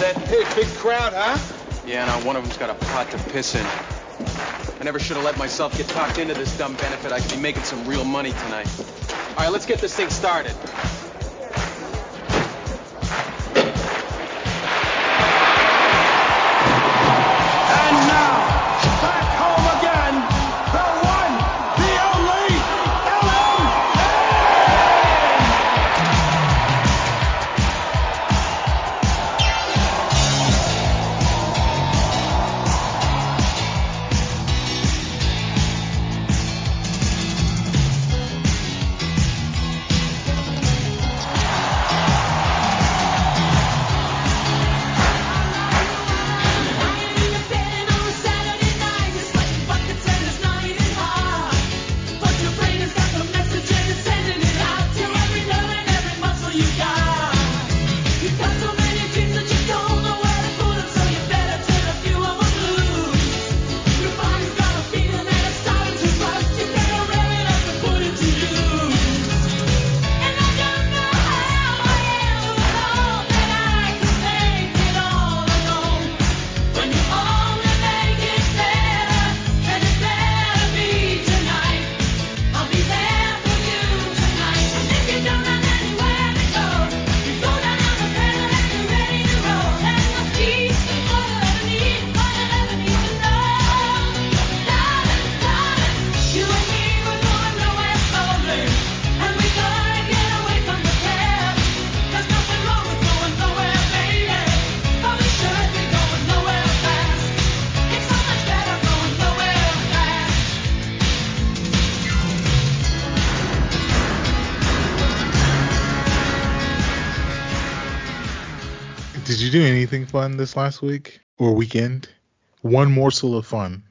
Sid? Hey, big crowd, huh? Yeah, now one of them's got a pot to piss in. I never should have let myself get talked into this dumb benefit. I could be making some real money tonight. All right, let's get this thing started. Anything fun this last week or weekend? One morsel of fun.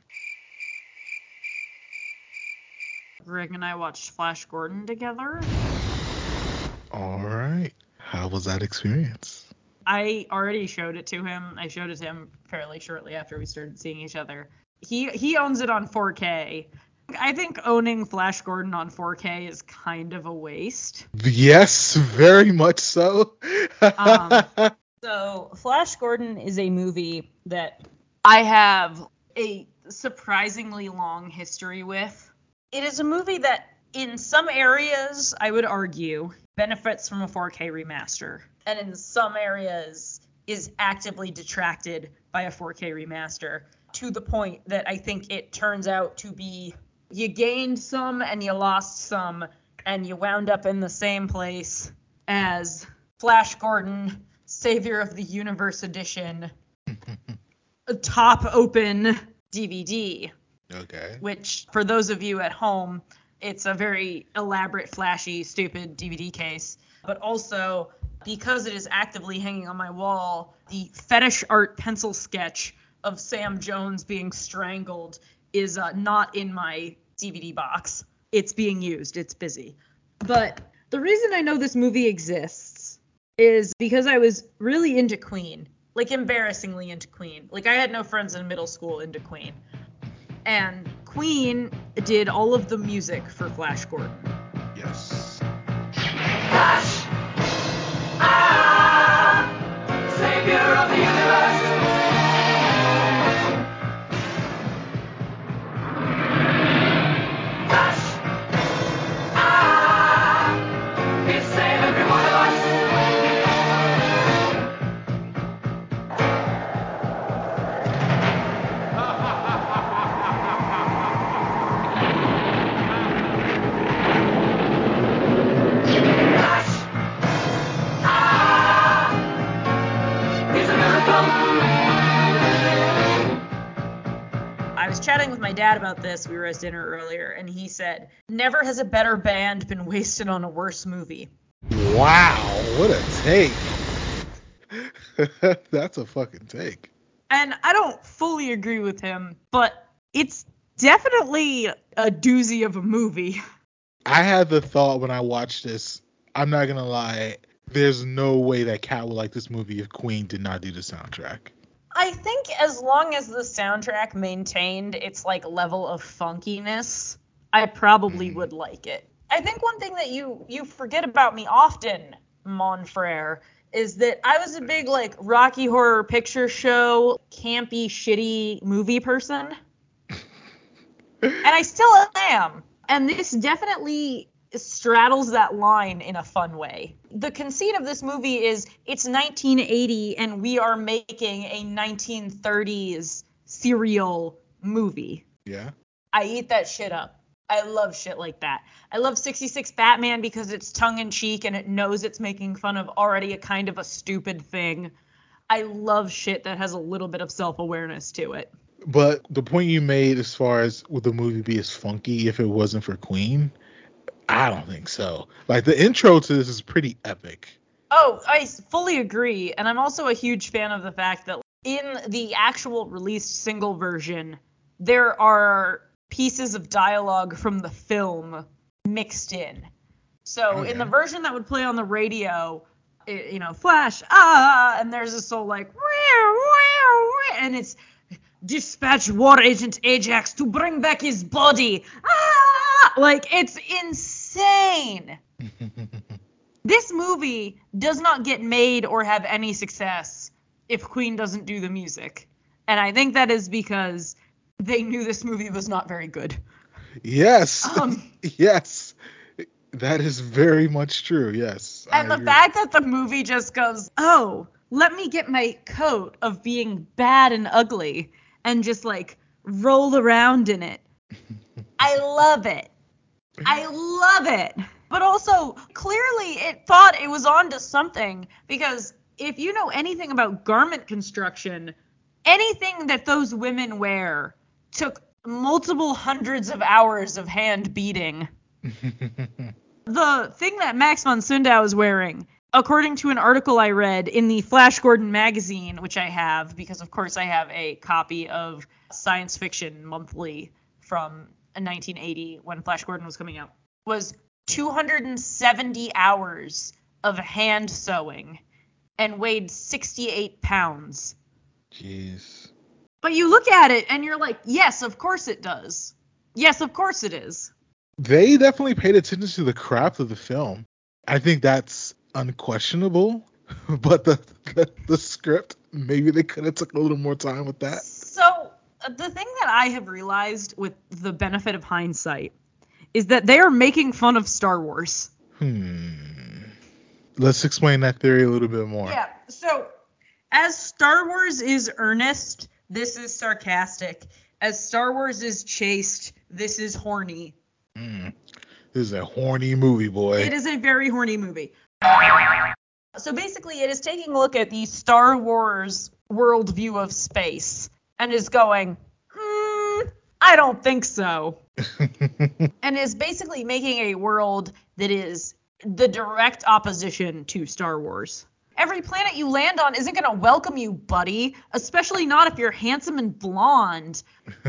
Greg and I watched Flash Gordon together. All right. How was that experience? I already showed it to him. I showed it to him fairly shortly after we started seeing each other. He he owns it on 4K. I think owning Flash Gordon on 4K is kind of a waste. Yes, very much so. Um, So, Flash Gordon is a movie that I have a surprisingly long history with. It is a movie that, in some areas, I would argue, benefits from a 4K remaster, and in some areas is actively detracted by a 4K remaster to the point that I think it turns out to be you gained some and you lost some, and you wound up in the same place as Flash Gordon, Savior of the Universe Edition, a top open DVD, okay. which for those of you at home, it's a very elaborate, flashy, stupid DVD case. But also, because it is actively hanging on my wall, the fetish art pencil sketch of Sam Jones being strangled is uh, not in my DVD box. It's being used, it's busy. But the reason I know this movie exists is because I was really into Queen. Like embarrassingly into Queen. Like I had no friends in middle school into Queen. And Queen did all of the music for Flash Gordon. Yes. Ah! Savior of the universe. My dad about this. We were at dinner earlier, and he said, Never has a better band been wasted on a worse movie. Wow, what a take. That's a fucking take. And I don't fully agree with him, but it's definitely a doozy of a movie. I had the thought when I watched this, I'm not gonna lie, there's no way that Cat would like this movie if Queen did not do the soundtrack. I think as long as the soundtrack maintained its like level of funkiness, I probably mm-hmm. would like it. I think one thing that you you forget about me often, Mon Frere, is that I was a big like Rocky Horror Picture Show campy shitty movie person. and I still am. And this definitely straddles that line in a fun way. The conceit of this movie is it's 1980 and we are making a 1930s serial movie. Yeah. I eat that shit up. I love shit like that. I love 66 Batman because it's tongue in cheek and it knows it's making fun of already a kind of a stupid thing. I love shit that has a little bit of self awareness to it. But the point you made as far as would the movie be as funky if it wasn't for Queen, I don't think so. Like the intro to this is pretty epic. Oh, I fully agree. And I'm also a huge fan of the fact that in the actual released single version, there are pieces of dialogue from the film mixed in. So Oh, in the version that would play on the radio, it, you know, flash, ah, and there's this whole like, "Meow, meow, meow," and it's dispatch war agent Ajax to bring back his body. Ah! Like it's insane. This movie does not get made or have any success if Queen doesn't do the music. And I think that is because they knew this movie was not very good. yes. Um, yes. That is very much true. Yes. I and the agree. fact that the movie just goes, oh, let me get my coat of being bad and ugly and just like roll around in it. I love it. I love it. But also, clearly, it thought it was onto something because if you know anything about garment construction, anything that those women wear took multiple hundreds of hours of hand beating. The thing that Max von Sydow is wearing, according to an article I read in the Flash Gordon magazine, which I have because, of course, I have a copy of Science Fiction Monthly from 1980 when Flash Gordon was coming out, was 270 hours of hand sewing and weighed 68 pounds. Jeez. But you look at it and you're like, yes, of course it does. Yes, of course it is. They definitely paid attention to the craft of the film. I think that's unquestionable. But the the, the script, maybe they could have took a little more time with that. The thing that I have realized with the benefit of hindsight is that they are making fun of Star Wars. Hmm. Let's explain that theory a little bit more. Yeah. So as Star Wars is earnest, this is sarcastic. As Star Wars is chaste, this is horny. Hmm. This is a horny movie, boy. It is a very horny movie. So basically, it is taking a look at the Star Wars worldview of space and is going, hmm, I don't think so. and is basically making a world that is the direct opposition to Star Wars. Every planet you land on isn't going to welcome you, buddy, especially not if you're handsome and blonde.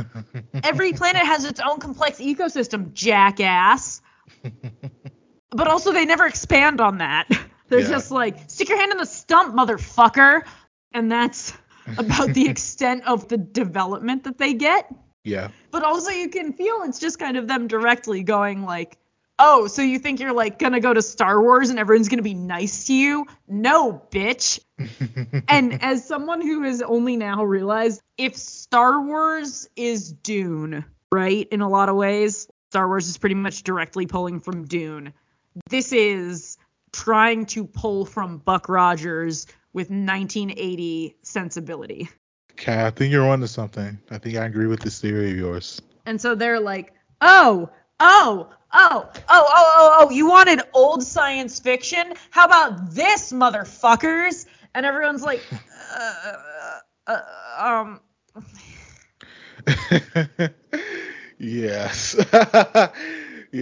Every planet has its own complex ecosystem, jackass. But also, they never expand on that. They're Yeah. just like, stick your hand in the stump, motherfucker. And that's about the extent of the development that they get. yeah. But also, you can feel it's just kind of them directly going, like, oh, so you think you're like gonna go to Star Wars and everyone's gonna be nice to you? No, bitch. and as someone who has only now realized if Star Wars is Dune, right, in a lot of ways, Star Wars is pretty much directly pulling from Dune. This is trying to pull from Buck Rogers with 1980 sensibility. Okay, I think you're onto something. I think I agree with this theory of yours. And so they're like, oh, oh, oh, oh, oh, oh, oh, you wanted old science fiction? How about this, motherfuckers? And everyone's like, uh, uh, um, yes. yeah.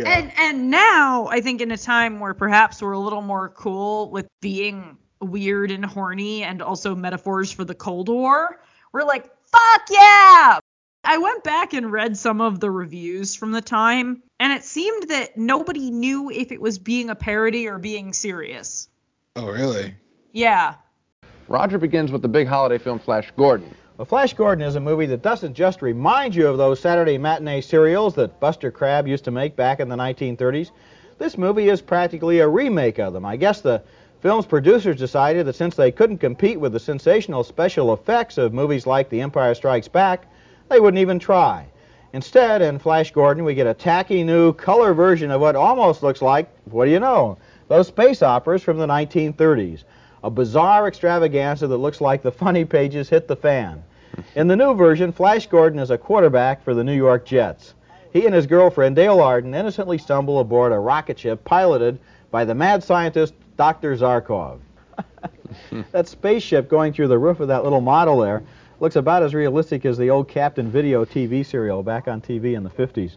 and and now I think in a time where perhaps we're a little more cool with being weird and horny and also metaphors for the Cold War, we're like, fuck yeah! I went back and read some of the reviews from the time, and it seemed that nobody knew if it was being a parody or being serious. oh, really? Yeah. Roger begins with the big holiday film Flash Gordon. Well, Flash Gordon is a movie that doesn't just remind you of those Saturday matinee serials that Buster Crabbe used to make back in the 1930s. This movie is practically a remake of them. I guess the Film's producers decided that since they couldn't compete with the sensational special effects of movies like The Empire Strikes Back, they wouldn't even try. Instead, in Flash Gordon, we get a tacky new color version of what almost looks like, what do you know, those space operas from the 1930s. A bizarre extravaganza that looks like the funny pages hit the fan. In the new version, Flash Gordon is a quarterback for the New York Jets. He and his girlfriend, Dale Arden, innocently stumble aboard a rocket ship piloted by the mad scientist Dr. Zarkov. that spaceship going through the roof of that little model there looks about as realistic as the old Captain Video TV serial back on TV in the 50s.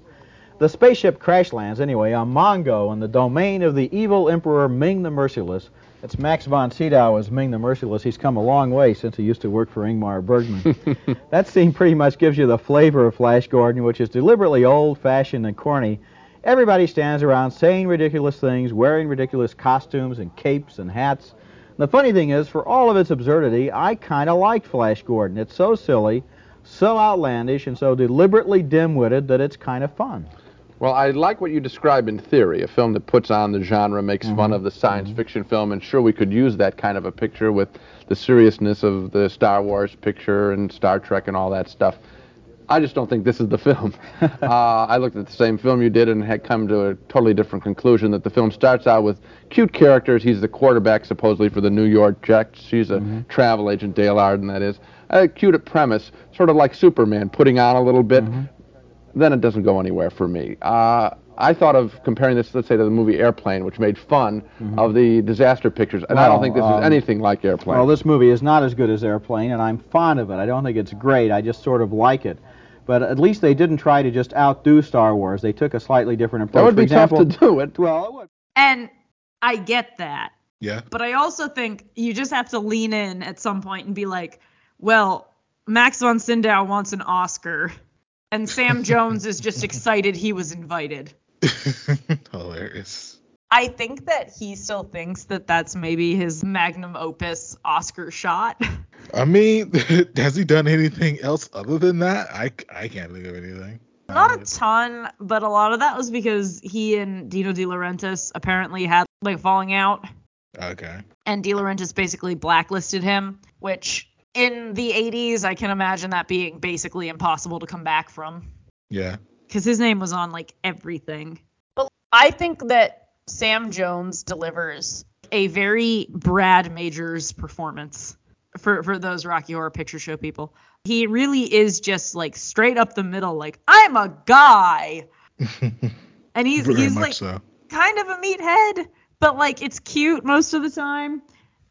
The spaceship crash lands, anyway, on Mongo in the domain of the evil Emperor Ming the Merciless. It's Max von Sydow as Ming the Merciless. He's come a long way since he used to work for Ingmar Bergman. that scene pretty much gives you the flavor of Flash Gordon, which is deliberately old-fashioned and corny. Everybody stands around saying ridiculous things, wearing ridiculous costumes and capes and hats. The funny thing is, for all of its absurdity, I kind of like Flash Gordon. It's so silly, so outlandish, and so deliberately dim-witted that it's kind of fun. Well, I like what you describe in theory, a film that puts on the genre, makes Mm-hmm. fun of the science fiction film, and sure, we could use that kind of a picture with the seriousness of the Star Wars picture and Star Trek and all that stuff. I just don't think this is the film. uh, I looked at the same film you did and had come to a totally different conclusion that the film starts out with cute characters. He's the quarterback, supposedly, for the New York Jets. She's a Mm-hmm. travel agent, Dale Arden, that is. A cute premise, sort of like Superman, putting on a little bit Mm-hmm. then it doesn't go anywhere for me. Uh, I thought of comparing this, let's say, to the movie Airplane, which made fun of the disaster pictures, and I don't think this um, is anything like Airplane. Well, this movie is not as good as Airplane, and I'm fond of it. I don't think it's great. I just sort of like it. But at least they didn't try to just outdo Star Wars. They took a slightly different approach. that would be example, tough to do it. Well, it would. And I get that. Yeah. But I also think you just have to lean in at some point and be like, well, Max von Sydow wants an Oscar, and Sam Jones is just excited he was invited. Hilarious. I think that he still thinks that that's maybe his magnum opus Oscar shot. I mean, has he done anything else other than that? I, I can't think of anything. Not a ton, but a lot of that was because he and Dino De Laurentiis apparently had like falling out, Okay. and De Laurentiis basically blacklisted him, which in the 80s I can imagine that being basically impossible to come back from. Yeah. because his name was on like everything. But I think that Sam Jones delivers a very Brad Majors performance for for those Rocky Horror Picture Show people. He really is just like straight up the middle, like I'm a guy, and he's Very he's like so. kind of a meathead, but like it's cute most of the time.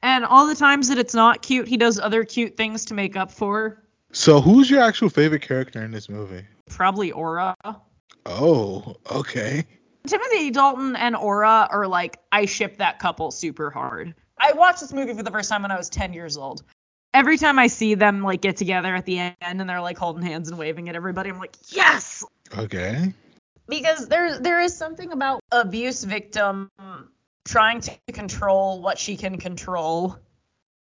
And all the times that it's not cute, he does other cute things to make up for. So, who's your actual favorite character in this movie? Probably Aura. Oh, okay. Timothy Dalton and Aura are like I ship that couple super hard. I watched this movie for the first time when I was 10 years old. Every time I see them like get together at the end and they're like holding hands and waving at everybody, I'm like, "Yes!" Okay. Because there there is something about abuse victim trying to control what she can control.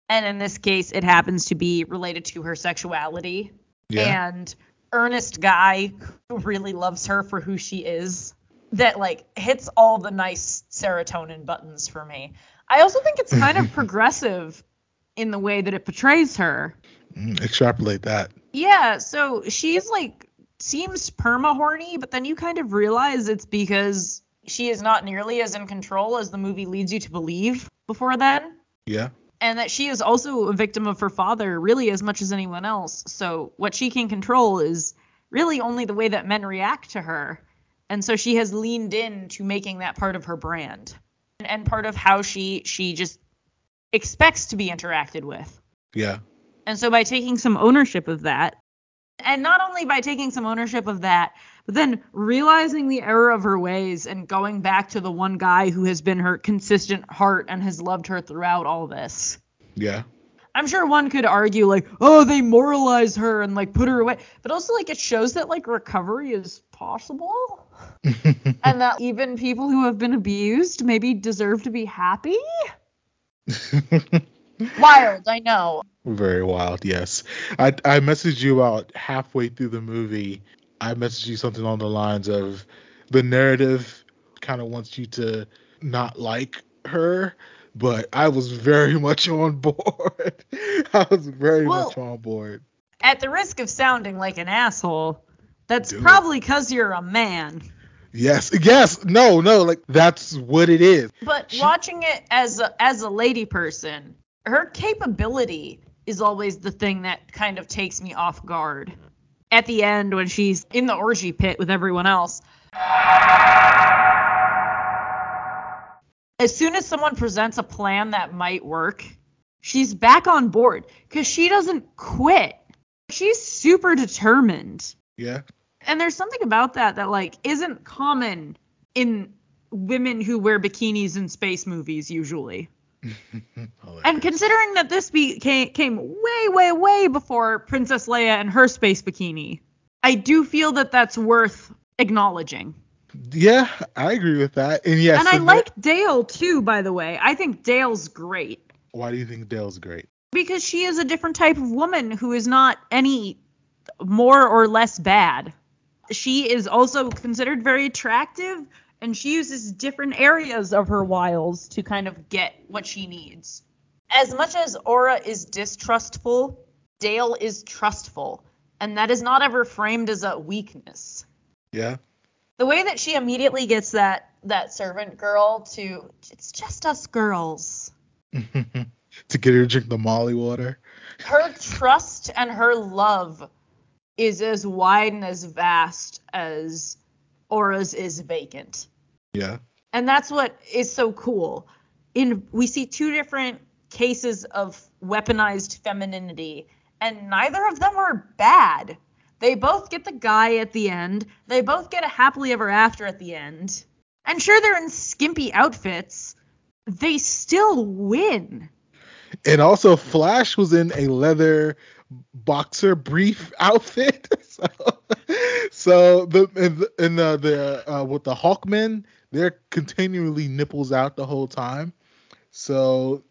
And in this case, it happens to be related to her sexuality Yeah. and earnest guy who really loves her for who she is that like hits all the nice serotonin buttons for me. I also think it's kind of progressive in the way that it portrays her. Mm, extrapolate that. Yeah, so she's like seems perma horny, but then you kind of realize it's because she is not nearly as in control as the movie leads you to believe before then Yeah. and that she is also a victim of her father really as much as anyone else. So what she can control is really only the way that men react to her. And so she has leaned in to making that part of her brand and, and part of how she she just expects to be interacted with. Yeah. And so by taking some ownership of that, and not only by taking some ownership of that, but then realizing the error of her ways and going back to the one guy who has been her consistent heart and has loved her throughout all this. Yeah. I'm sure one could argue like, oh, they moralize her and like put her away, but also like it shows that like recovery is possible and that even people who have been abused maybe deserve to be happy. Wild, I know. Very wild, yes. I I messaged you about halfway through the movie. I messaged you something on the lines of the narrative kind of wants you to not like her but I was very much on board. I was very Well- much on board. At the risk of sounding like an asshole, that's it. probably because you're a man. Yes, yes, no, no, like that's what it is. But watching it as a, as a lady person, her capability is always the thing that kind of takes me off guard. At the end, when she's in the orgy pit with everyone else, as soon as someone presents a plan that might work, she's back on board because she doesn't quit. She's super determined. Yeah. And there's something about that that like isn't common in women who wear bikinis in space movies usually. And considering that this be, came, came way, way, way before Princess Leia and her space bikini, I do feel that that's worth acknowledging. Yeah, I agree with that. And yes, and I like Dale too, by the way. I think Dale's great why do you think Dale's great? because she is a different type of woman who is not any more or less bad. She is also considered very attractive and she uses different areas of her wiles to kind of get what she needs. As much as Aura is distrustful, Dale is trustful, and that is not ever framed as a weakness. Yeah. The way that she immediately gets that that servant girl to it's just us girls. to get her to drink the Molly water. her trust and her love is as wide and as vast as Aura's is vacant. Yeah. And that's what is so cool. In we see two different cases of weaponized femininity and neither of them are bad. They both get the guy at the end. They both get a happily ever after at the end. And sure they're in skimpy outfits. They still win. And also Flash was in a leather boxer brief outfit. so, so the in the, the, the uh, with the Hawkmen, they're continually nipples out the whole time. So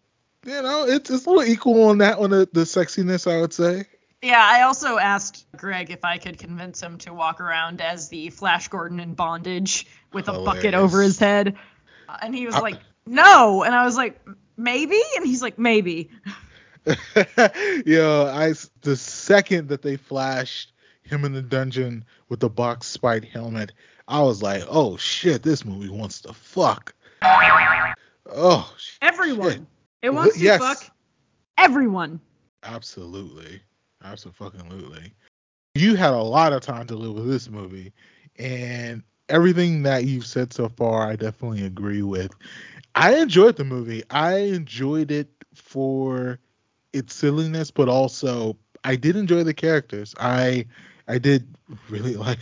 you know, it's it's a little equal on that one, the, the sexiness, I would say. Yeah, I also asked Greg if I could convince him to walk around as the Flash Gordon in bondage with a bucket over his head. Uh, And he was I- like, no. And I was like, maybe? And he's like, maybe. Yo, I the second that they flashed him in the dungeon with the box spite helmet, I was like, oh shit, this movie wants to fuck. Oh, Everyone. Shit. It wants to Yes. fuck everyone. absolutely, absolutely. You had a lot of time to live with this movie, and everything that you've said so far, I definitely agree with. I enjoyed the movie. I enjoyed it for its silliness, but also I did enjoy the characters. I I did really like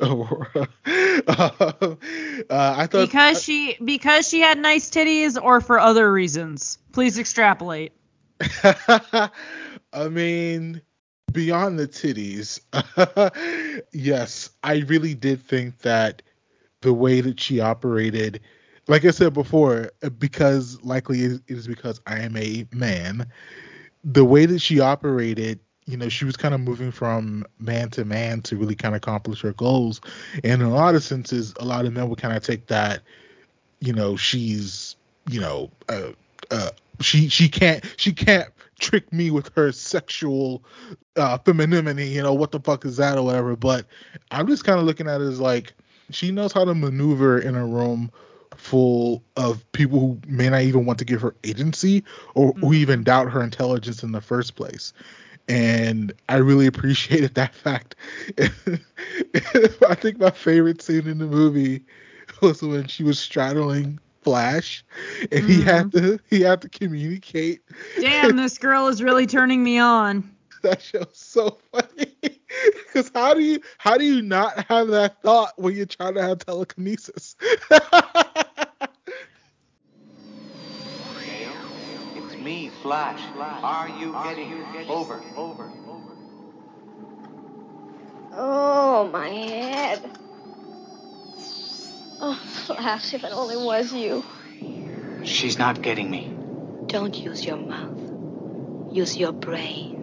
Aurora. uh, I thought Because she because she had nice titties or for other reasons. Please extrapolate. I mean, beyond the titties, yes, I really did think that the way that she operated, like I said before, uh, because likely it is because I am a man, the way that she operated, you know, she was kind of moving from man to man to really kind of accomplish her goals. And in a lot of senses, a lot of men would kind of take that, you know, she's, you know, uh, uh, she she can't she can't trick me with her sexual uh femininity you know what the fuck is that or whatever. But i'm just kind of looking at it as like she knows how to maneuver in a room full of people who may not even want to give her agency or who even doubt her intelligence in the first place. And i really appreciated that fact. I think my favorite scene in the movie was when she was straddling Flash, and he had mm-hmm. to he had to communicate. Damn, this girl is really turning me on. That show's so funny. Because how do you how do you not have that thought when you're trying to have telekinesis? It's me, Flash. Are you getting it? Over. Over. Oh, my head. Oh, Flash, if it only was you. She's not getting me. Don't use your mouth. Use your brain.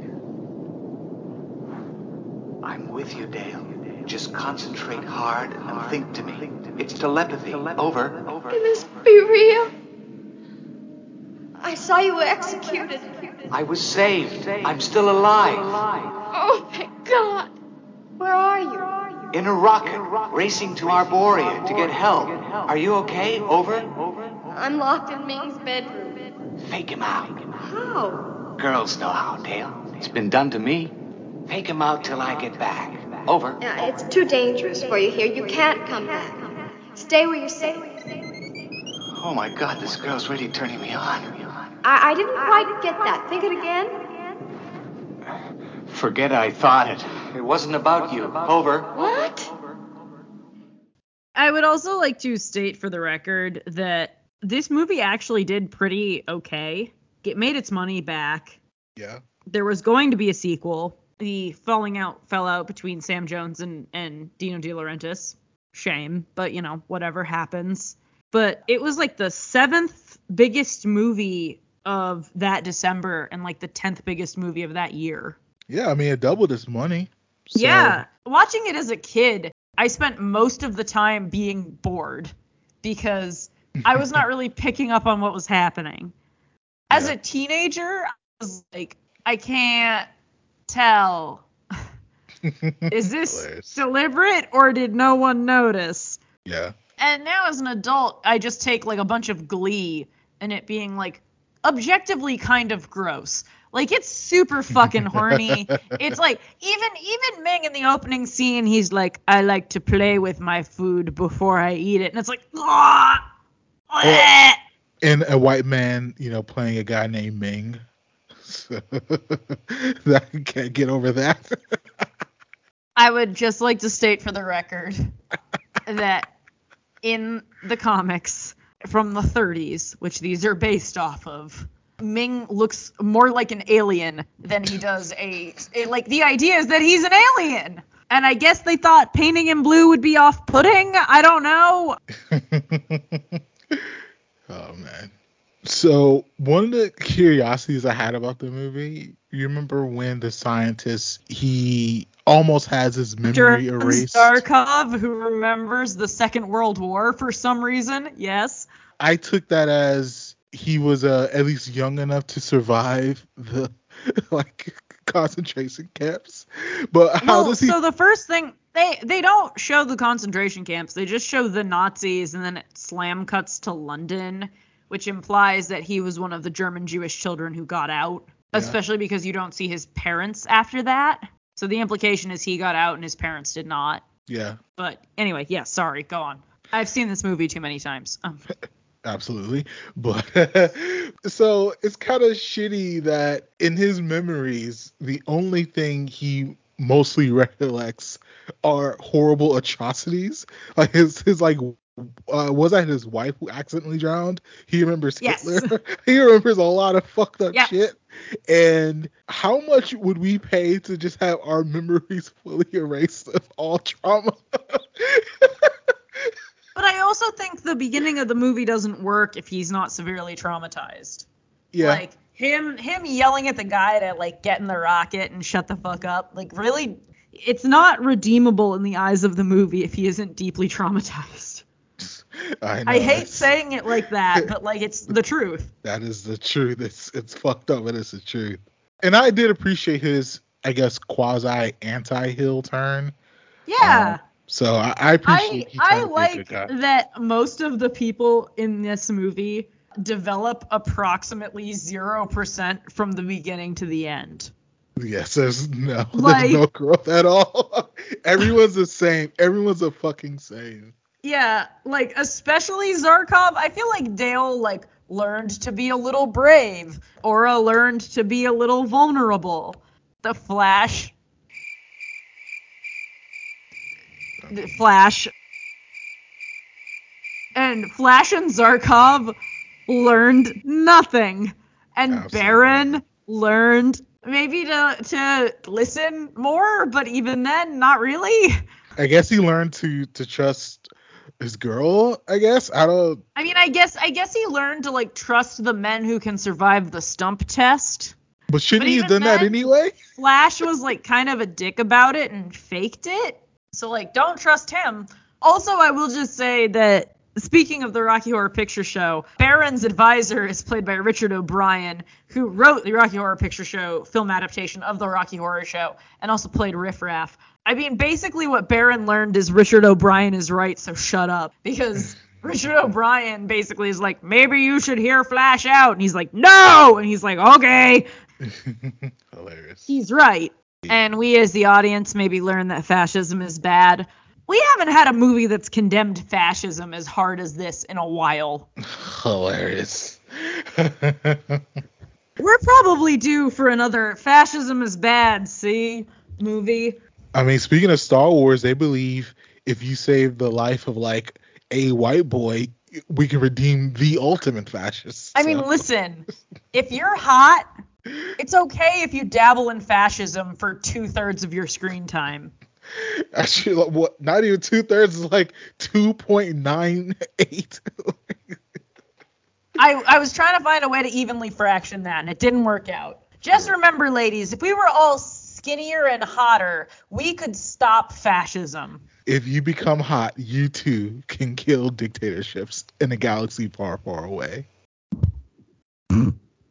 I'm with you, Dale. Just concentrate hard and think to me. It's telepathy. Over. Over. Can this be real? I saw you executed. I was saved. I'm still alive. Oh, thank God. Where are you? In a rocket, racing to Arborea to get help. Are you okay? Over? I'm locked in Ming's bedroom. Fake him out. How? Girls know how, Dale. It's been done to me. Fake him out till I get back. Over. Uh, it's too dangerous for you here. You can't come back. Stay where you're safe. Oh my god, this girl's really turning me on. I, I didn't quite get that. Think it again. Forget I thought it. It wasn't about you. Over. What? I would also like to state for the record that this movie actually did pretty okay. It made its money back. Yeah. There was going to be a sequel. The falling out fell out between Sam Jones and, and Dino De Laurentiis. Shame, but you know, whatever happens. But it was like the seventh biggest movie of that December and like the tenth biggest movie of that year. Yeah, I mean it doubled its money. So- Yeah. Watching it as a kid, I spent most of the time being bored because I was not really picking up on what was happening. As Yeah. a teenager, I was like, I can't tell. Is this deliberate or did no one notice? Yeah. And now as an adult, I just take like a bunch of glee in it being like objectively kind of gross. Like it's super fucking horny. it's like even even Ming in the opening scene, he's like, I like to play with my food before I eat it, and it's like, ah. And a white man, you know, playing a guy named Ming. So I can't get over that. I would just like to state for the record that in the comics from the 30s, which these are based off of, Ming looks more like an alien than he does a, a like the idea is that he's an alien. And I guess they thought painting him blue would be off-putting. I don't know. oh man. So one of the curiosities I had about the movie, you remember when the scientist he almost has his memory Duran erased. Zarkov, who remembers the Second World War for some reason. Yes. I took that as he was uh, at least young enough to survive the like concentration camps. But how well, does he? so the first thing they they don't show the concentration camps. They just show the Nazis, and then it slam cuts to London, which implies that he was one of the German Jewish children who got out. Yeah. Especially because you don't see his parents after that. So the implication is he got out and his parents did not. yeah, But anyway, yeah, sorry, go on. I've seen this movie too many times. Um, absolutely. But so it's kind of shitty that in his memories, the only thing he mostly recollects are horrible atrocities. Like his his like. Uh, was that his wife who accidentally drowned? He remembers Yes. Hitler. he remembers a lot of fucked up Yep. shit. And how much would we pay to just have our memories fully erased of all trauma? But I also think the beginning of the movie doesn't work if he's not severely traumatized. yeah. Like him him yelling at the guy to like get in the rocket and shut the fuck up. Like really it's not redeemable in the eyes of the movie if he isn't deeply traumatized. I, know, I hate saying it like that, but like it's the truth. That is the truth. It's it's fucked up, but it's the truth. And I did appreciate his, I guess, quasi anti-hill turn. Yeah. Um, So I, I I appreciate. I trying to be a like that most of the people in this movie develop approximately 0% from the beginning to the end. Yes, there's no, Like- there's no growth at all. Everyone's the same. Everyone's a fucking same. Yeah, like especially Zarkov, I feel like Dale like learned to be a little brave, Aura learned to be a little vulnerable. The Flash the Flash and Flash and Zarkov learned nothing. And Absolutely. Barin learned maybe to to listen more, but even then not really. I guess he learned to to trust his girl. I guess I don't. I mean, I guess I guess he learned to like trust the men who can survive the stump test. But shouldn't But he have done that anyway? Flash was like kind of a dick about it and faked it. So like don't trust him. Also, I will just say that speaking of the Rocky Horror Picture Show, Barin's advisor is played by Richard O'Brien, who wrote the Rocky Horror Picture Show film adaptation of the Rocky Horror Show and also played Riff Raff. I mean, basically what Barin learned is Richard O'Brien is right, so shut up. Because Richard O'Brien basically is like, maybe you should hear Flash out. And he's like, no! And he's like, okay. Hilarious. He's right. And we as the audience maybe learn that fascism is bad. We haven't had a movie that's condemned fascism as hard as this in a while. Hilarious. We're probably due for another fascism is bad, see, movie. I mean, speaking of Star Wars, they believe if you save the life of like a white boy, we can redeem the ultimate fascist. I mean, So- listen, if you're hot, it's okay if you dabble in fascism for two thirds of your screen time. actually, like, what? Not even two thirds is like two point nine eight. I, I was trying to find a way to evenly fraction that, and it didn't work out. Just remember, ladies, if we were all skinnier and hotter, we could stop fascism. if you become hot, you too can kill dictatorships in a galaxy far, far away. Hmm.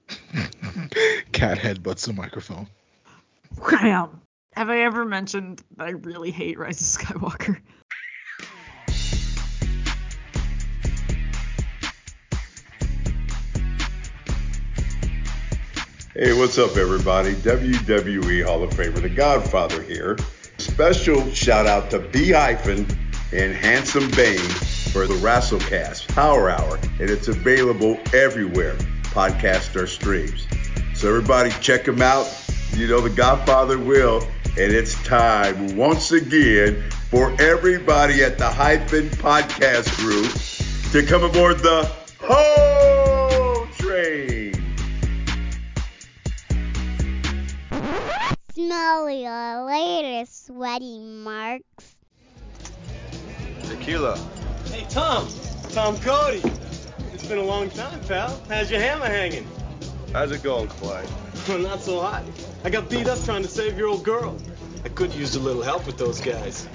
Cat headbutts the microphone. Wham. Have I ever mentioned that I really hate Rise of Skywalker? Hey, what's up, everybody? WWE Hall of Famer, The Godfather here. Special shout out to B Hyphen and Handsome Bane for the Wrestlecast Power Hour, and it's available everywhere podcasts are streams. So, everybody, check them out. You know, The Godfather will, and it's time once again for everybody at the Hyphen Podcast Group to come aboard the Ho Train. Smell your latest sweaty marks. Tequila. Hey, Tom. Tom Cody. It's been a long time, pal. How's your hammer hanging? How's it going, Clyde? Well, not so hot. I got beat up trying to save your old girl. I could use a little help with those guys.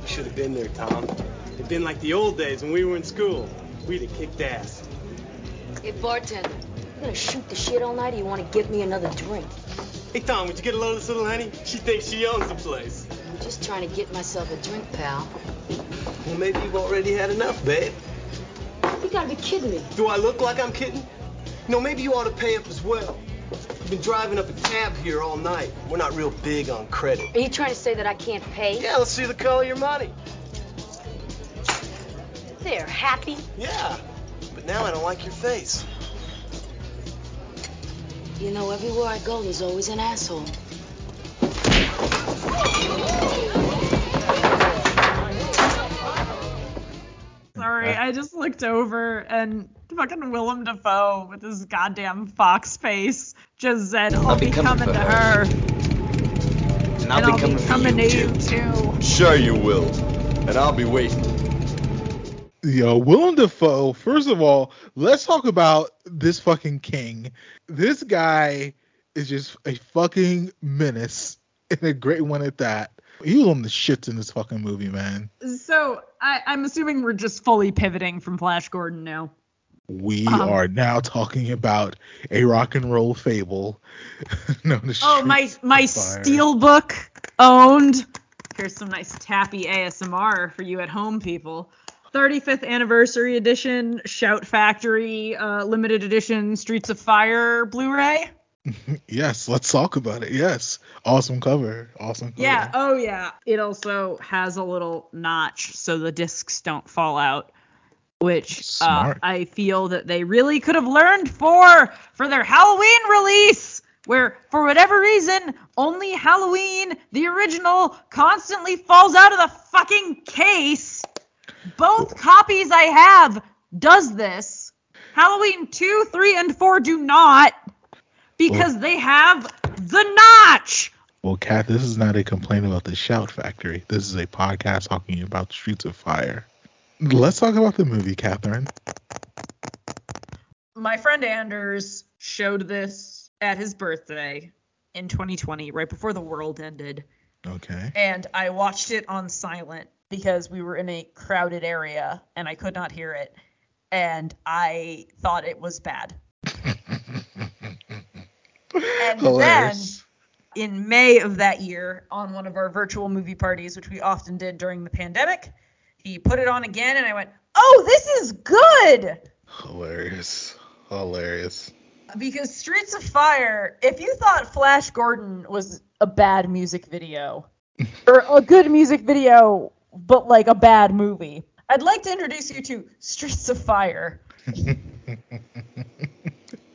You should have been there, Tom. It'd been like the old days when we were in school. We'd have kicked ass. Hey, bartender, you gonna shoot the shit all night or you wanna give me another drink? Hey, Tom, would you get a load of this little honey? She thinks she owns the place. I'm just trying to get myself a drink, pal. Well, maybe you've already had enough, babe. You gotta be kidding me. Do I look like I'm kidding? No, maybe you ought to pay up as well. I've been driving up a cab here all night. We're not real big on credit. Are you trying to say that I can't pay? Yeah, let's see the color of your money. There, happy? Yeah, but now I don't like your face. You know, everywhere I go, there's always an asshole. Sorry, I just looked over and fucking Willem Dafoe with his goddamn fox face just said, I'll, I'll be, be coming, coming to for her. And and I'll be coming to you too. Sure you will. And I'll be waiting. Yo, Willem Dafoe. First of all, let's talk about this fucking king. This guy is just a fucking menace and a great one at that. He was on the shits in this fucking movie, man. So I, I'm assuming we're just fully pivoting from Flash Gordon now. We Um, are now talking about a rock and roll fable known as Oh, my my steelbook owned. Here's some nice tappy ASMR for you at home, people. 35th anniversary edition, Shout Factory, uh, limited edition, Streets of Fire Blu-ray. Yes, let's talk about it. Yes, awesome cover. Awesome. Cover. Yeah. Oh yeah. It also has a little notch so the discs don't fall out, which uh, I feel that they really could have learned for for their Halloween release, where for whatever reason only Halloween the original constantly falls out of the fucking case. Both copies I have does this. Halloween 2, 3, and 4 do not because they have the notch. Well, Kat, this is not a complaint about the Shout Factory. This is a podcast talking about Streets of Fire. Let's talk about the movie, Catherine. my friend Anders showed this at his birthday in 2020, right before the world ended. Okay. And I watched it on silent because we were in a crowded area and I could not hear it. And I thought it was bad. and Hilarious. then in May of that year, on one of our virtual movie parties, which we often did during the pandemic, he put it on again and I went, Oh, this is good! Hilarious. Hilarious. Because Streets of Fire, if you thought Flash Gordon was a bad music video, or a good music video, but like a bad movie, I'd like to introduce you to Streets of Fire.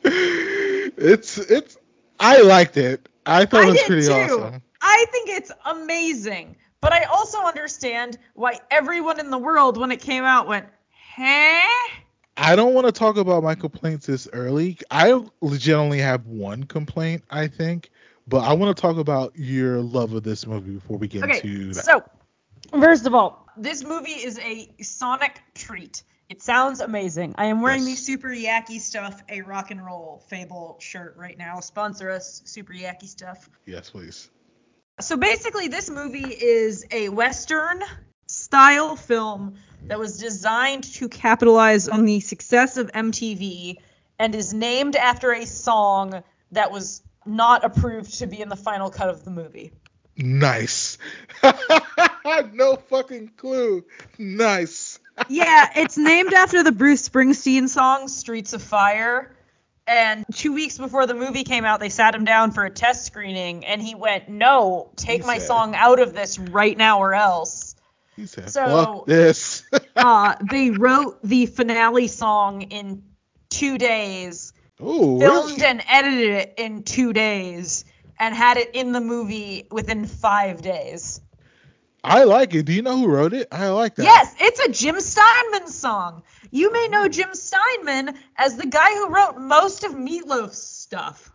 it's it's I liked it. I thought I it was did pretty too. awesome. I think it's amazing. But I also understand why everyone in the world, when it came out, went, huh? I don't want to talk about my complaints this early. I legitimately have one complaint, I think, but I want to talk about your love of this movie before we get Okay, into that. so first of all, this movie is a sonic treat. It sounds amazing. I am wearing the Super Yaki Stuff, a rock and roll Fable shirt right now. Sponsor us, Super Yaki Stuff. yes, please. So basically, this movie is a Western style film that was designed to capitalize on the success of MTV and is named after a song that was not approved to be in the final cut of the movie. Nice. I have no fucking clue. Nice. yeah, it's named after the Bruce Springsteen song Streets of Fire. And two weeks before the movie came out, they sat him down for a test screening, and he went, "No, take He my said- song out of this right now, or else." He said, So- "Fuck this." uh, they wrote the finale song in two days, Ooh, filmed and edited it in two days, and had it in the movie within five days. I like it. Do you know who wrote it? I like that. Yes, it's a Jim Steinman song. You may know Jim Steinman as the guy who wrote most of Meatloaf's stuff.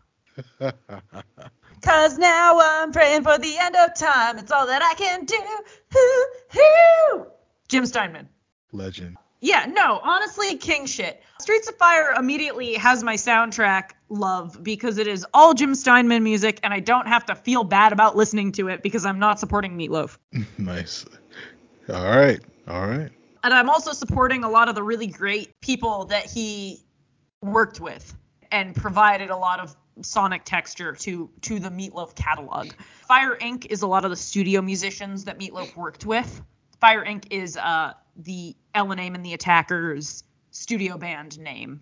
Cause now I'm praying for the end of time. It's all that I can do. Hoo, hoo. Jim Steinman. Legend. Yeah, no, honestly, king shit. Streets of Fire immediately has my soundtrack love because it is all Jim Steinman music, and I don't have to feel bad about listening to it because I'm not supporting Meatloaf. nice. All right. All right. And I'm also supporting a lot of the really great people that he worked with and provided a lot of sonic texture to to the Meatloaf catalog. Fire Inc. is a lot of the studio musicians that Meatloaf worked with. Fire Inc. is uh, the Ellen Aim and the Attackers studio band name.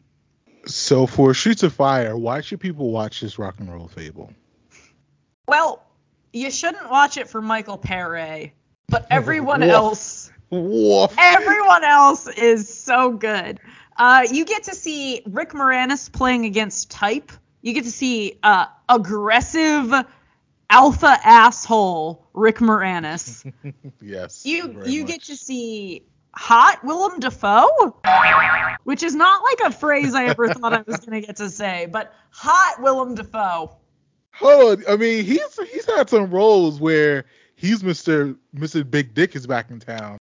So for Streets of Fire, why should people watch this rock and roll fable? Well, you shouldn't watch it for Michael Paré, but everyone Woof. else Woof. everyone else is so good. Uh, you get to see Rick Moranis playing against type. You get to see uh, aggressive alpha asshole Rick Moranis. yes. You you much. get to see hot Willem Dafoe, which is not like a phrase I ever thought I was gonna get to say, but hot Willem Dafoe. Hold on. I mean, he's he's had some roles where he's Mr. Mr. Big Dick is back in town.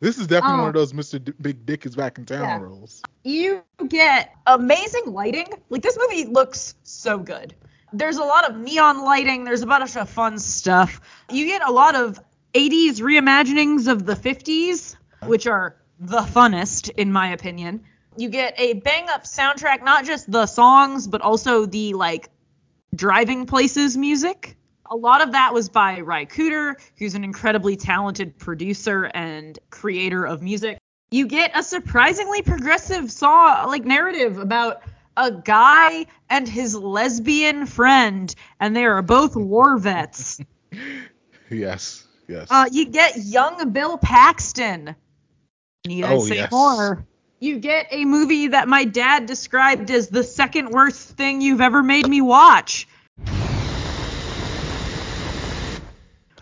This is definitely one Oh. of those Mr. D- Big Dick is back in town Yeah. roles. you get amazing lighting. Like this movie looks so good. There's a lot of neon lighting. There's a bunch of fun stuff. You get a lot of 80s reimaginings of the 50s, which are the funnest in my opinion. You get a bang up soundtrack, not just the songs, but also the like driving places music. A lot of that was by Ry Cooder, who's an incredibly talented producer and creator of music. You get a surprisingly progressive saw like narrative about a guy and his lesbian friend, and they are both war vets. Yes. Yes. Uh, you get young Bill Paxton. Need I Oh, say yes. more? You get a movie that my dad described as the second worst thing you've ever made me watch.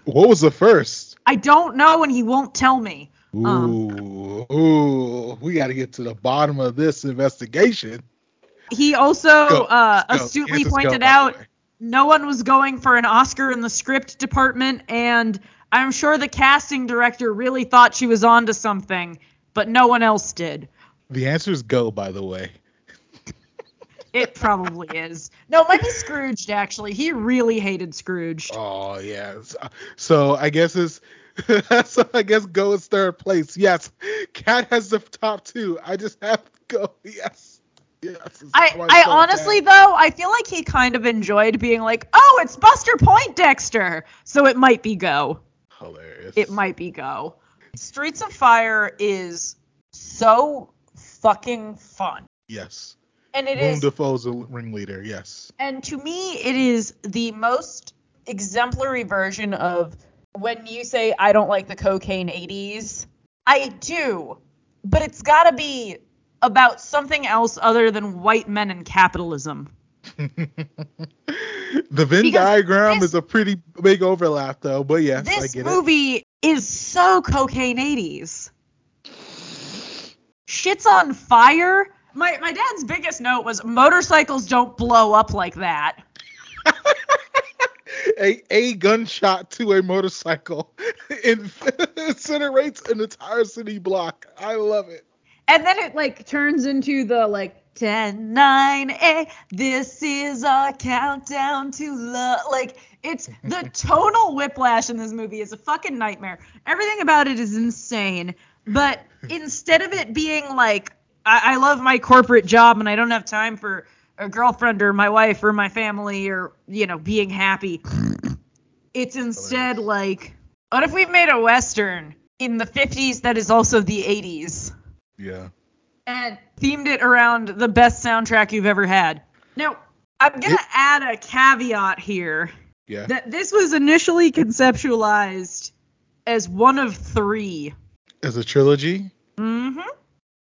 what was the first? I don't know, and he won't tell me. Ooh, Um, ooh, we got to get to the bottom of this investigation. He also Go, uh, go. astutely go, pointed out no one was going for an Oscar in the script department, and I'm sure the casting director really thought she was onto something, but no one else did. The answer is go, by the way. It probably is. No, it might be Scrooged actually. He really hated Scrooge. Oh yeah. So I guess it's so I guess Go is third place. Yes, Cat has the top two. I just have Go. Yes. Yes. I, I honestly though I feel like he kind of enjoyed being like, oh, it's Buster Poindexter, so it might be go. Hilarious. It might be go. Streets of Fire is so fucking fun, Yes. and it Willem is, Dafoe's the ringleader. Yes. and to me, it is the most exemplary version of when you say I don't like the cocaine 80s. I do, but it's got to be about something else other than white men and capitalism. The Venn Because diagram this- is a pretty big overlap, though. But yes, I this movie is so cocaine 80s. Shit's on fire. My my dad's biggest note was motorcycles don't blow up like that. A, a gunshot to a motorcycle incinerates an entire city block. I love it. And then it like turns into the like 10 9 a this is our countdown to love like it's the tonal whiplash in this movie. Is a fucking nightmare. Everything about it is insane. But instead of it being like I, I love my corporate job and i don't have time for a girlfriend or my wife or my family or you know being happy it's instead like what if we've made a western in the 50s that is also the 80s Yeah. and themed it around the best soundtrack you've ever had. Now, I'm going to add a caveat here Yeah. that this was initially conceptualized as one of three. As a trilogy. Mm-hmm.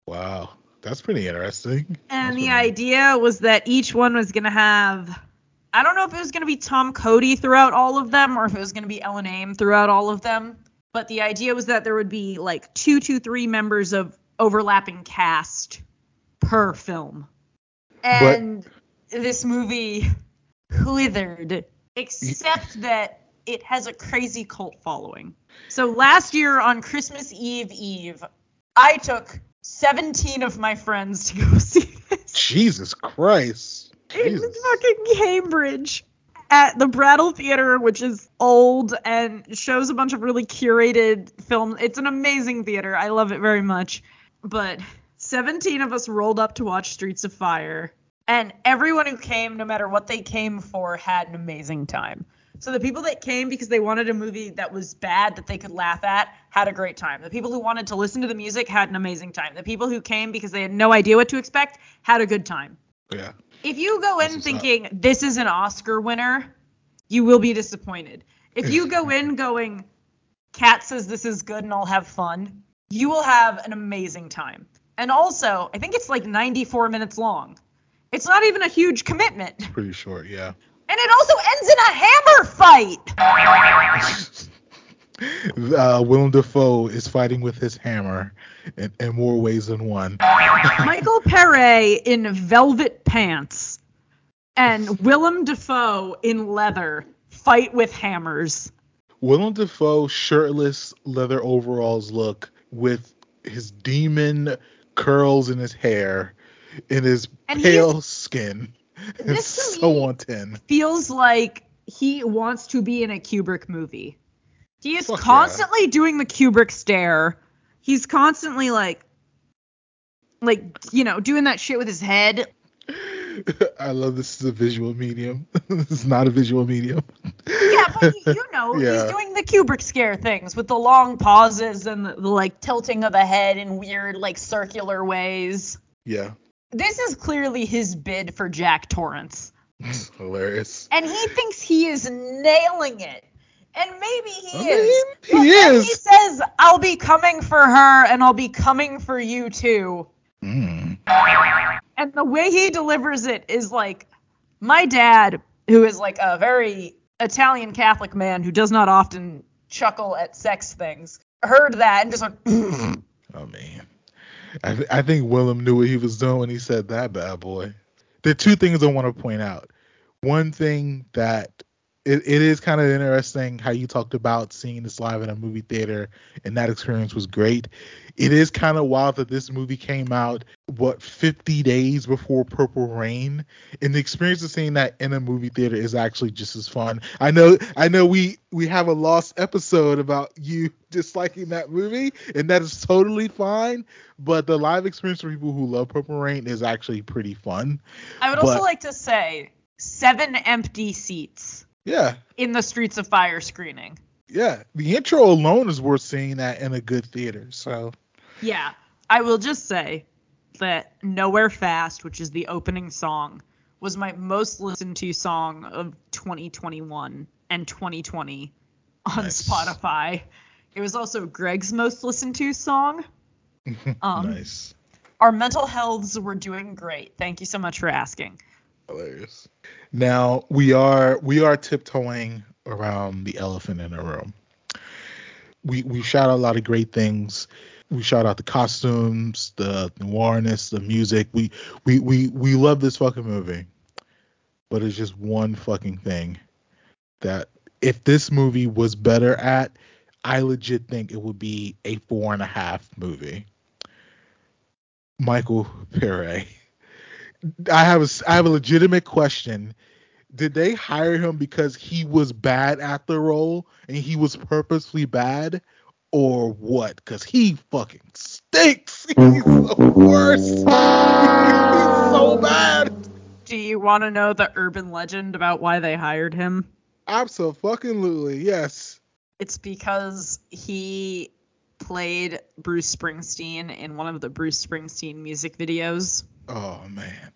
Wow. That's pretty interesting. And the idea was that each one was going to have. I don't know if it was going to be Tom Cody throughout all of them or if it was going to be Ellen Aim throughout all of them. But the idea was that there would be like two to three members of overlapping cast per film. And this movie withered, except that it has a crazy cult following. So last year on Christmas Eve Eve, I took 17 of my friends to go see this Jesus Christ. in fucking Cambridge at the Brattle Theater, which is old and shows a bunch of really curated films. It's an amazing theater. I love it very much. But 17 of us rolled up to watch Streets of Fire, and everyone who came, no matter what they came for, had an amazing time. So the people that came because they wanted a movie that was bad that they could laugh at had a great time. The people who wanted to listen to the music had an amazing time. The people who came because they had no idea what to expect had a good time. Yeah. If you go in thinking this is an Oscar winner, you will be disappointed. If you go in going, Cat says this is good and I'll have fun, you will have an amazing time. And also, I think it's like 94 minutes long. It's not even a huge commitment. And Pretty short, yeah. And it also ends in a hammer fight. Uh, Willem Dafoe is fighting with his hammer in, in more ways than one. Michael Paré in velvet pants and Willem Dafoe in leather fight with hammers. Willem Dafoe shirtless leather overalls look with his demon curls in his hair and his And pale skin. This It's so on 10. feels like he wants to be in a Kubrick movie. He is Fuck yeah. constantly doing the Kubrick stare. He's constantly like like you know, doing that shit with his head. I love this is a visual medium. this is not a visual medium. Yeah, but you, know, Yeah. he's doing the Kubrick scare things with the long pauses and the, the like tilting of the head in weird like circular ways. Yeah. This is clearly his bid for Jack Torrance. Hilarious. And he thinks he is nailing it. And maybe he I is. mean, he is. He says, I'll be coming for her and I'll be coming for you too. Mm. And the way he delivers it is like my dad, who is like a very Italian Catholic man who does not often chuckle at sex things, heard that and just went, Oh man. I, th- I think Willem knew what he was doing when he said that bad boy. There are two things I want to point out. One thing that it, it is kind of interesting how you talked about seeing this live in a movie theater and that experience was great. It is kind of wild that this movie came out what 50 days before Purple Rain, and the experience of seeing that in a movie theater is actually just as fun. I know I know we we have a lost episode about you disliking that movie, and that is totally fine. But the live experience for people who love Purple Rain is actually pretty fun. I would But- also like to say seven empty seats Yeah, in the Streets of Fire screening. yeah. The intro alone is worth seeing that in a good theater. So Yeah, I will just say that Nowhere Fast, which is the opening song, was my most listened to song of 2021 and 2020 on Nice. Spotify. It was also Greg's most listened to song. Um, nice, Our mental healths were doing great. Thank you so much for asking. Hilarious. Now we are we are tiptoeing around the elephant in the room. We we shout out a lot of great things. We shout out the costumes, the noirness, the music. We we we we love this fucking movie. But it's just one fucking thing that if this movie was better at, I legit think it would be a four and a half movie. Michael Paré. I have a I have a legitimate question. Did they hire him because he was bad at the role and he was purposely bad, or what? Because he fucking stinks. He's the worst. He's so bad. Do you want to know the urban legend about why they hired him? Absolutely, yes. It's because he played Bruce Springsteen in one of the Bruce Springsteen music videos, Oh man.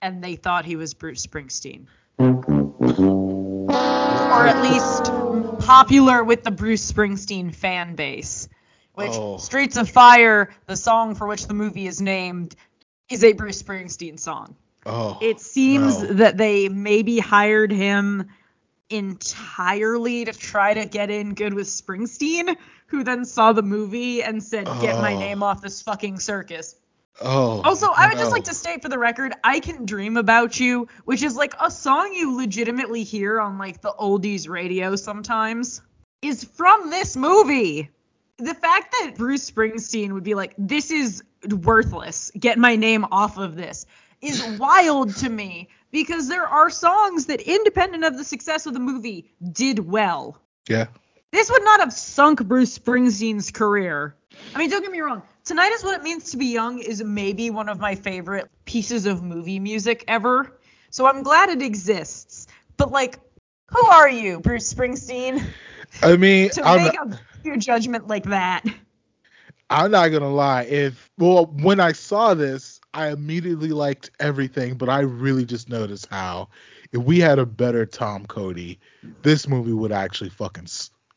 and they thought he was Bruce Springsteen. Or at least popular with the Bruce Springsteen fan base. Which Oh. Streets of Fire, the song for which the movie is named, is a Bruce Springsteen song. Oh. It seems no. that they maybe hired him entirely to try to get in good with Springsteen, who then saw the movie and said, "Get my Oh. name off this fucking circus." Oh. Also, I would just like to state for the record, I Can Dream About You, which is like a song you legitimately hear on like the oldies radio sometimes, is from this movie. The fact that Bruce Springsteen would be like, this is worthless, get my name off of this, is wild to me because there are songs that, independent of the success of the movie, did well. Yeah. This would not have sunk Bruce Springsteen's career. I mean, don't get me wrong. Tonight is what it means to be young is maybe one of my favorite pieces of movie music ever. So I'm glad it exists. But like, who are you, Bruce Springsteen, I mean, to I'm, make a your judgment like that? I'm not gonna lie. If well, when I saw this, I immediately liked everything, but I really just noticed how if we had a better Tom Cody, this movie would actually fucking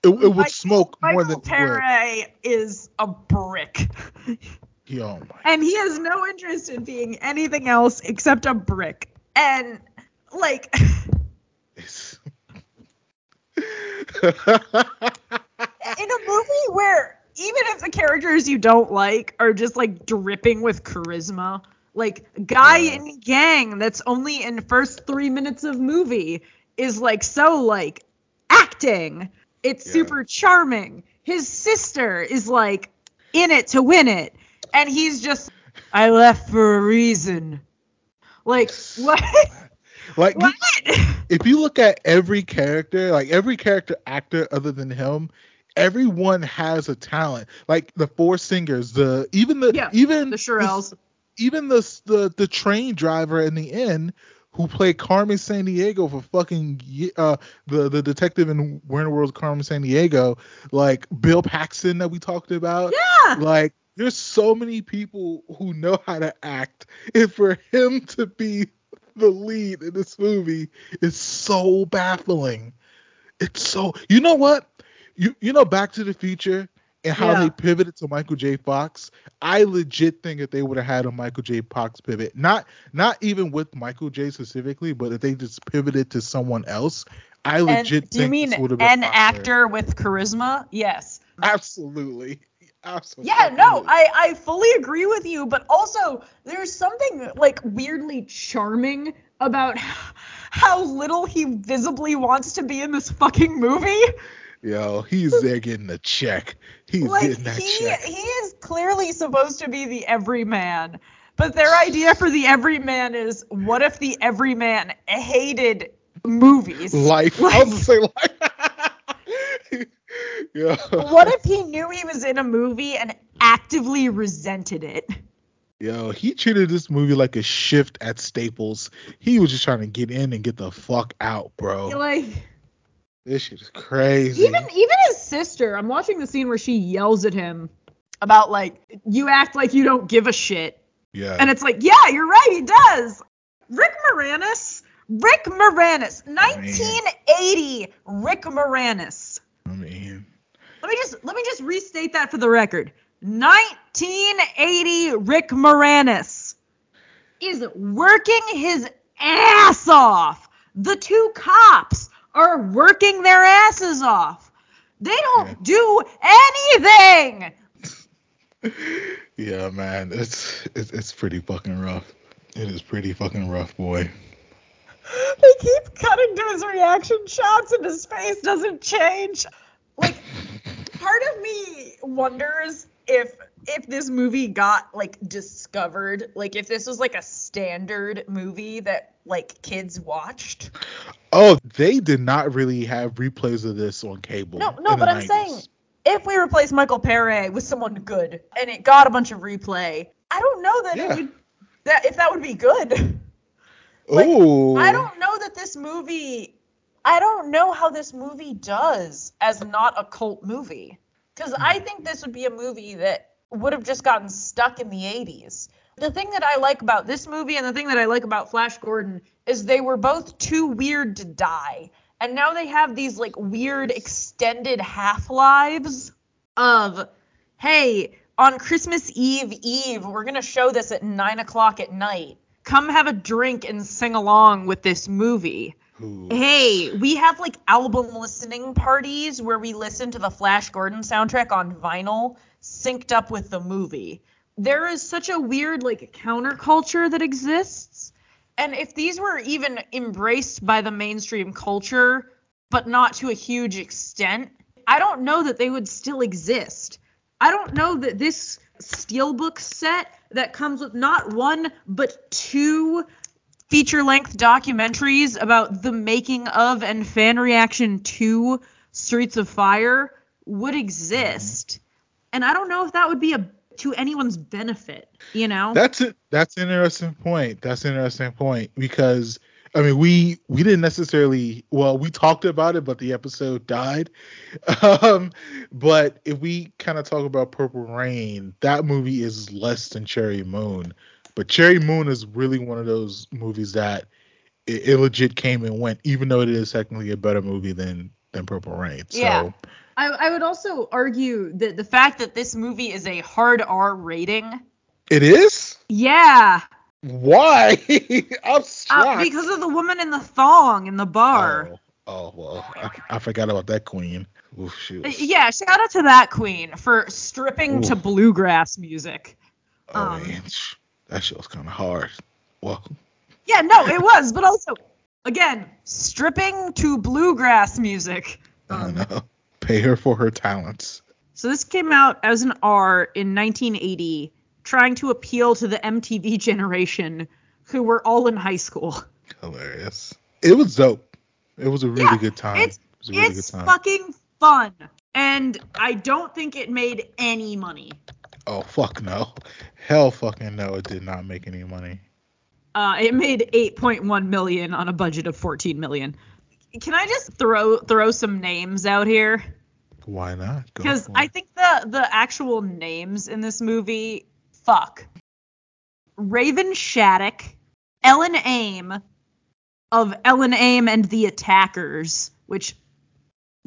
it, it would Michael- smoke more than. Paré is a brick, Yo, oh my and he has no interest in being anything else except a brick. And like, in a movie where even if the characters you don't like are just like dripping with charisma, like guy in gang that's only in first three minutes of movie is like so like acting. It's Yeah. super charming. His sister is like in it to win it, and he's just I left for a reason. Like what? like what? if you look at every character, like every character actor other than him, everyone has a talent. Like the four singers, the even the Yeah, even the Shirelles. even the the the train driver in the end who played Carmen Sandiego for fucking uh the the detective in Where in the World's Carmen Sandiego, like Bill Paxton that we talked about. Yeah. Like there's so many people who know how to act, and for him to be the lead in this movie is so baffling. It's so you know what? You you know Back to the Future and how Yeah. they pivoted to Michael J. Fox. I legit think that they would have had a Michael J. Fox pivot, not not even with Michael J. specifically, but if they just pivoted to someone else, I And legit do you think mean this would have been an popular. actor with charisma? Yes. Absolutely. Absolutely. Yeah, no, I, I fully agree with you, but also there's something like weirdly charming about how little he visibly wants to be in this fucking movie. Yo, he's there getting the check. He's like getting that he check. he is clearly supposed to be the everyman, but their idea for the everyman is what if the everyman hated movies? Life. I was say life. yeah. What if he knew he was in a movie and actively resented it? Yo, he treated this movie like a shift at Staples. He was just trying to get in and get the fuck out, bro. Like This shit is crazy. even even his sister, I'm watching the scene where she yells at him about like you act like you don't give a shit. yeah. And it's like, yeah, you're right, he does. Rick Moranis, Rick Moranis, 1980 Rick Moranis. I mean, Let me just let me just restate that for the record. 1980 Rick Moranis is working his ass off. The two cops are working their asses off. They don't do anything. yeah, man, it's, it's it's pretty fucking rough. It is pretty fucking rough, boy. They keep cutting to his reaction shots and his face doesn't change. Like part of me wonders if if this movie got like discovered, like if this was like a standard movie that like kids watched. Oh, they did not really have replays of this on cable. No, no, but the I'm saying if we replace Michael Paré with someone good and it got a bunch of replay, I don't know that Yeah. it would that if that would be good. Like, Ooh. I don't know that this movie. I don't know how this movie does as not a cult movie. Because I mm-hmm. think this would be a movie that would have just gotten stuck in the 80s. The thing that I like about this movie and the thing that I like about Flash Gordon is they were both too weird to die. And now they have these like weird extended half lives of, hey, on Christmas Eve Eve, we're going to show this at 9 o'clock at night. Come have a drink and sing along with this movie. Hey, we have like album listening parties where we listen to the Flash Gordon soundtrack on vinyl synced up with the movie. There is such a weird like counterculture that exists. And if these were even embraced by the mainstream culture, but not to a huge extent, I don't know that they would still exist. I don't know that this steelbook set that comes with not one but two feature length documentaries about the making of and fan reaction to Streets of Fire would exist. And I don't know if that would be a to anyone's benefit, you know? That's. That's an interesting point. That's an interesting point because I mean we we didn't necessarily well we talked about it but the episode died. Um, but if we kind of talk about Purple Rain, that movie is less than Cherry Moon. But Cherry Moon is really one of those movies that it, it legit came and went, even though it is technically a better movie than than Purple Rain. So Yeah. I, I would also argue that the fact that this movie is a hard R rating. it is. Yeah. Why? I'm Uh, shocked. because of the woman in the thong in the bar. Oh well, I, I forgot about that queen. Oof, shoot. Uh, Yeah, shout out to that queen for stripping to bluegrass music. Oh Um, that shit was kind of hard. Well, Yeah, no, it was, but also, again, stripping to bluegrass music. I don't know. Pay her for her talents. So this came out as an R in 1980, trying to appeal to the MTV generation who were all in high school. Hilarious. It was dope. It was a really Yeah, good time. It's it was a really it's good time. fucking fun, and I don't think it made any money. Oh fuck no. Hell fucking no. It did not make any money. Uh, it made 8.1 million on a budget of 14 million. Can I just throw throw some names out here? Why not? Because I think the the actual names in this movie, fuck. Raven Shaddock, Ellen Aim of Ellen Aim and the Attackers, which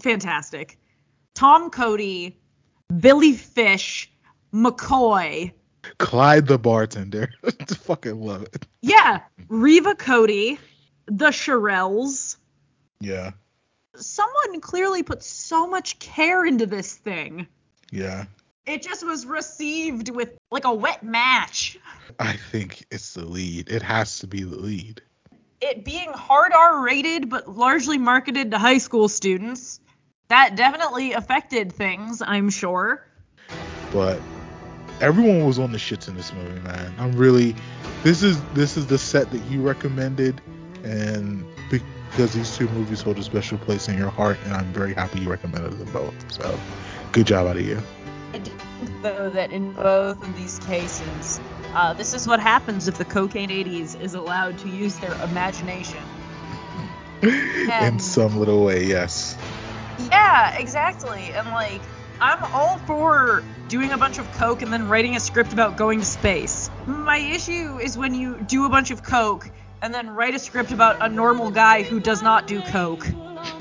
fantastic. Tom Cody, Billy Fish, McCoy, Clyde the bartender. fucking love it. yeah, Reva Cody, the Shirelles. Yeah. Someone clearly put so much care into this thing. Yeah. It just was received with like a wet match. I think it's the lead. It has to be the lead. it being hard R rated but largely marketed to high school students, that definitely affected things, I'm sure. but everyone was on the shits in this movie, man. I'm really this is this is the set that you recommended and because these two movies hold a special place in your heart and I'm very happy you recommended them both. So good job out of you. I do think, though, that in both of these cases, uh, this is what happens if the cocaine 80s is allowed to use their imagination. in some little way, yes. Yeah, exactly. And like, I'm all for doing a bunch of coke and then writing a script about going to space. My issue is when you do a bunch of coke and then write a script about a normal guy who does not do coke,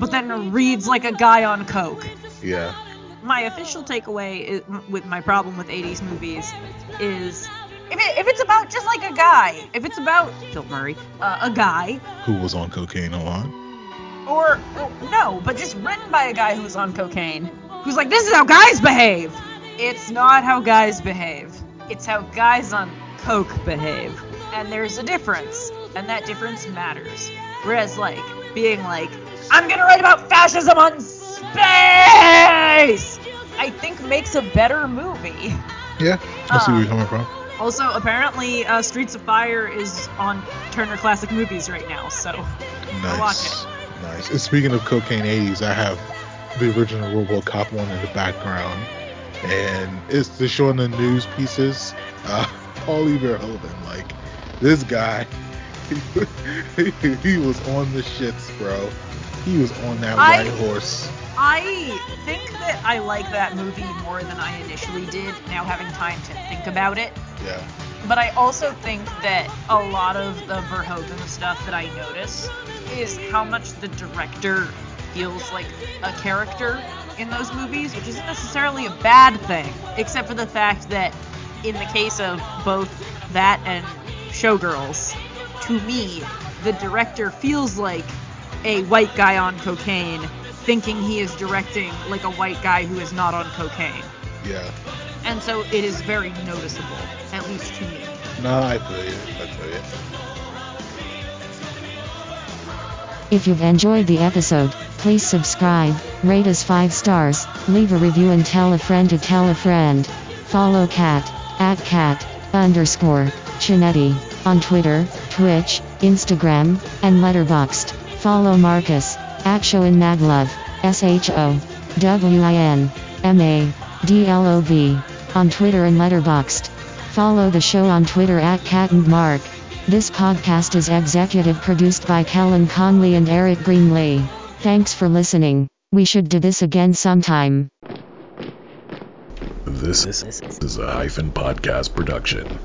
but then reads like a guy on coke. Yeah. My official takeaway is, with my problem with 80s movies is if, it, if it's about just like a guy, if it's about Bill Murray, uh, a guy, Who was on cocaine a lot? or well, no, but just written by a guy who was on cocaine, who's like, this is how guys behave. It's not how guys behave. It's how guys on coke behave, and there's a difference, and that difference matters. Whereas like being like, I'm gonna write about fascism on space, I think makes a better movie. Yeah, I see where you're coming from. Also, apparently, uh, Streets of Fire is on Turner Classic Movies right now, so I'll watch it. Nice. And speaking of cocaine 80s, I have the original RoboCop one in the background, and it's they're showing the news pieces. Uh, Paulie Verhoeven, like this guy, he was on the shits, bro. He was on that I- white horse. I think that I like that movie more than I initially did, now having time to think about it. Yeah. But I also think that a lot of the Verhoeven stuff that I notice is how much the director feels like a character in those movies, which isn't necessarily a bad thing, except for the fact that in the case of both that and Showgirls, to me, the director feels like a white guy on cocaine thinking he is directing like a white guy who is not on cocaine. Yeah. And so it is very noticeable, at least to me. Nah, I feel you. I feel you. If you've enjoyed the episode, please subscribe, rate us 5 stars, leave a review and tell a friend to tell a friend. Follow Cat, at Cat, underscore, Chinetti, on Twitter, Twitch, Instagram, and Letterboxd. Follow Marcus, at Showin Maglove, S-H-O, W-I-N, M-A-D-L-O-V, on Twitter and Letterboxd. Follow the show on Twitter at Cat and Mark. This podcast is executive produced by Kellen Conley and Eric Greenlee. Thanks for listening. We should do this again sometime. This is a hyphen podcast production.